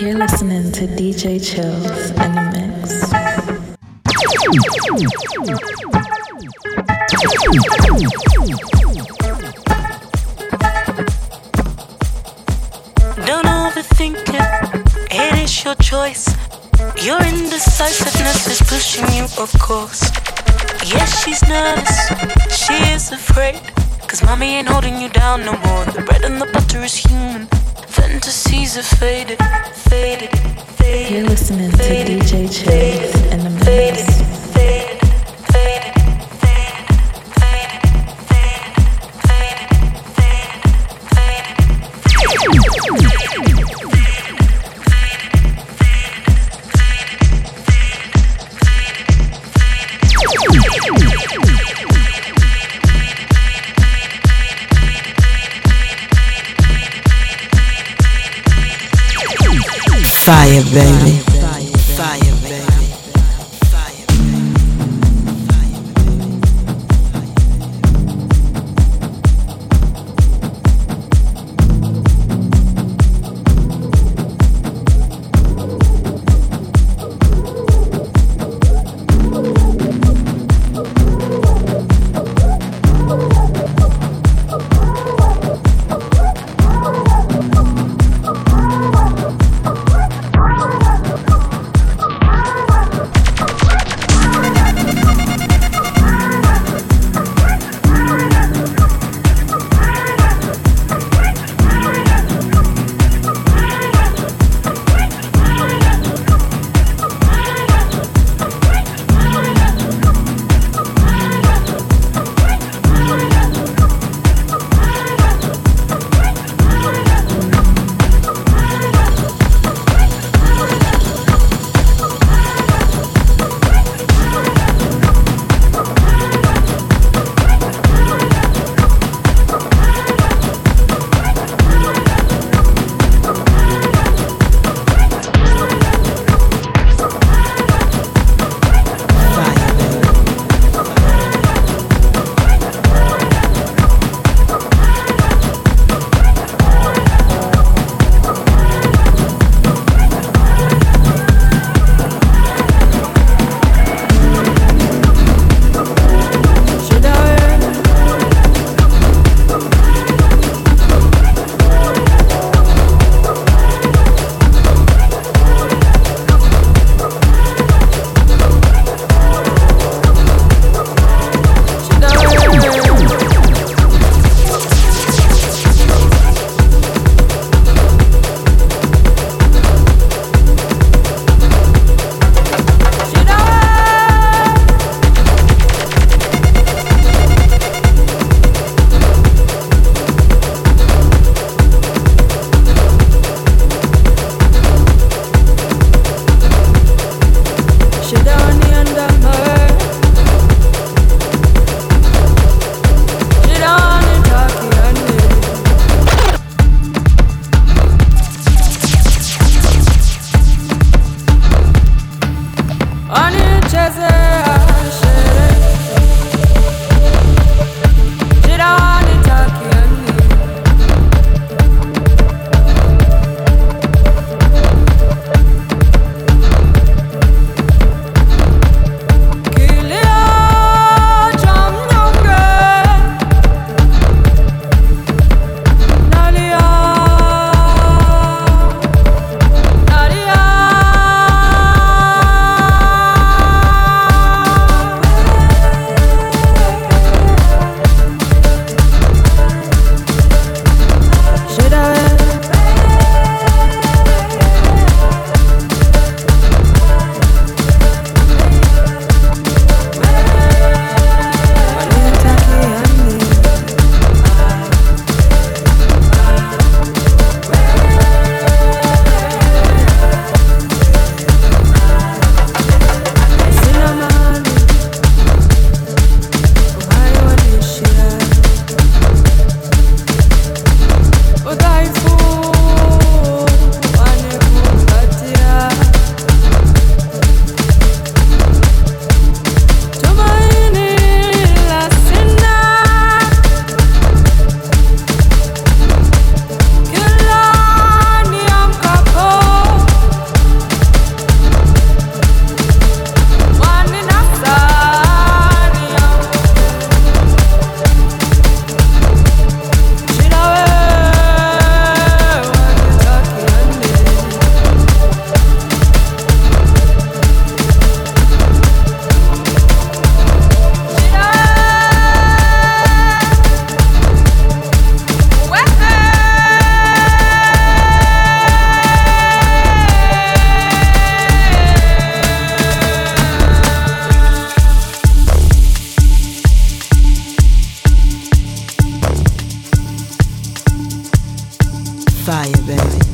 You're listening to DJ Chills in the mix. Don't overthink it, it is your choice. Your indecisiveness is pushing you, of course. Yes, she's nervous, she is afraid. Cause mommy ain't holding you down no more. The bread and the butter is human. Fantasies are faded, faded, faded. You're listening to DJ Chills in the mix. Fire, baby. fire, baby.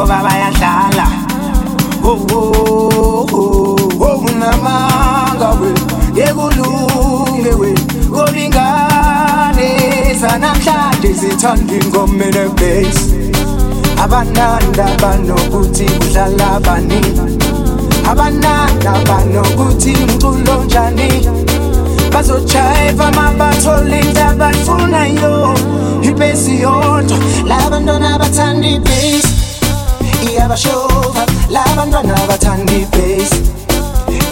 Ngoba bayadlala unamanga we ngekulunge we kolingane zanamhlanje zithanda ingoma enebhasi abananda banokuthi kudlala bani? Abananda banokuthi mculo njani? Bazojayiva mabathola into abayifunayo ibhesi yodwa. Labantwana bathanda ibhesi iyabashova labantwana bathanda ibhesi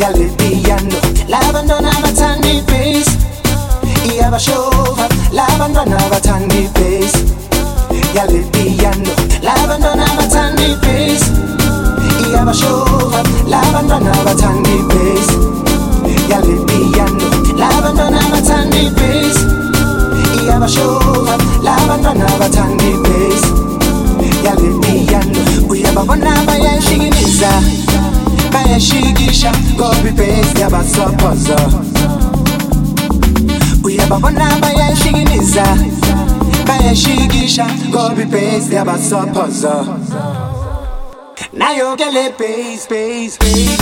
yale piyano labantwana bathanda ibhesi iyabashova labantwana bathanda ibhesi yale piyano labantwana bathanda ibhesi iyabashova labantwana bathanda bayashikisha ngoba ibhesi yabasophoza uyababona bayashikiliza bayashikisha ngoba ibhesi yabasophoza nayo ke le base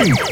Boom!